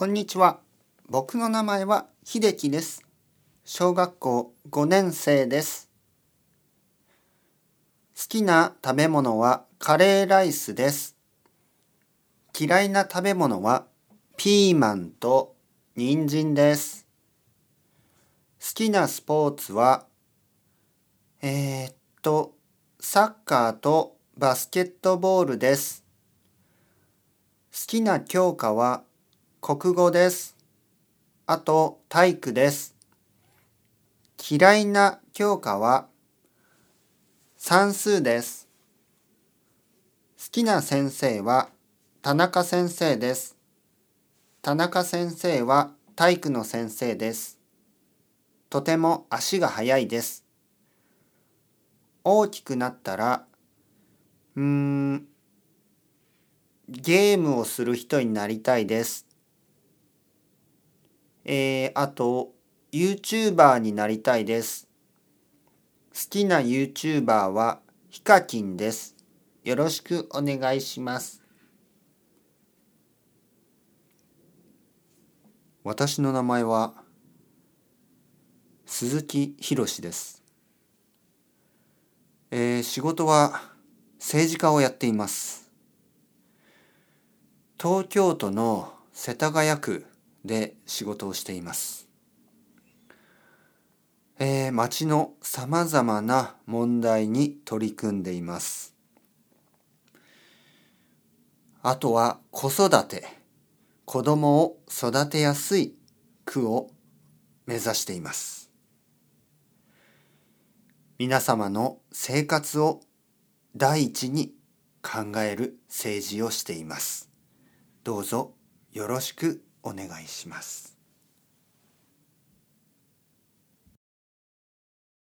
こんにちは。僕の名前は秀樹です。小学校5年生です。好きな食べ物はカレーライスです。嫌いな食べ物はピーマンと人参です。好きなスポーツはえー、っとサッカーとバスケットボールです。好きな教科は国語です。あと体育です。嫌いな教科は算数です。好きな先生は田中先生です。田中先生は体育の先生です。とても足が速いです。大きくなったら、うーん、ゲームをする人になりたいです。えー、あと、YouTuber になりたいです。好きな YouTuber はヒカキンです。よろしくお願いします。私の名前は鈴木博です。えー、仕事は政治家をやっています。東京都の世田谷区で仕事をしています。えー、町のさまざまな問題に取り組んでいます。あとは子育て、子供を育てやすい区を目指しています。皆様の生活を第一に考える政治をしています。どうぞよろしくお願いします。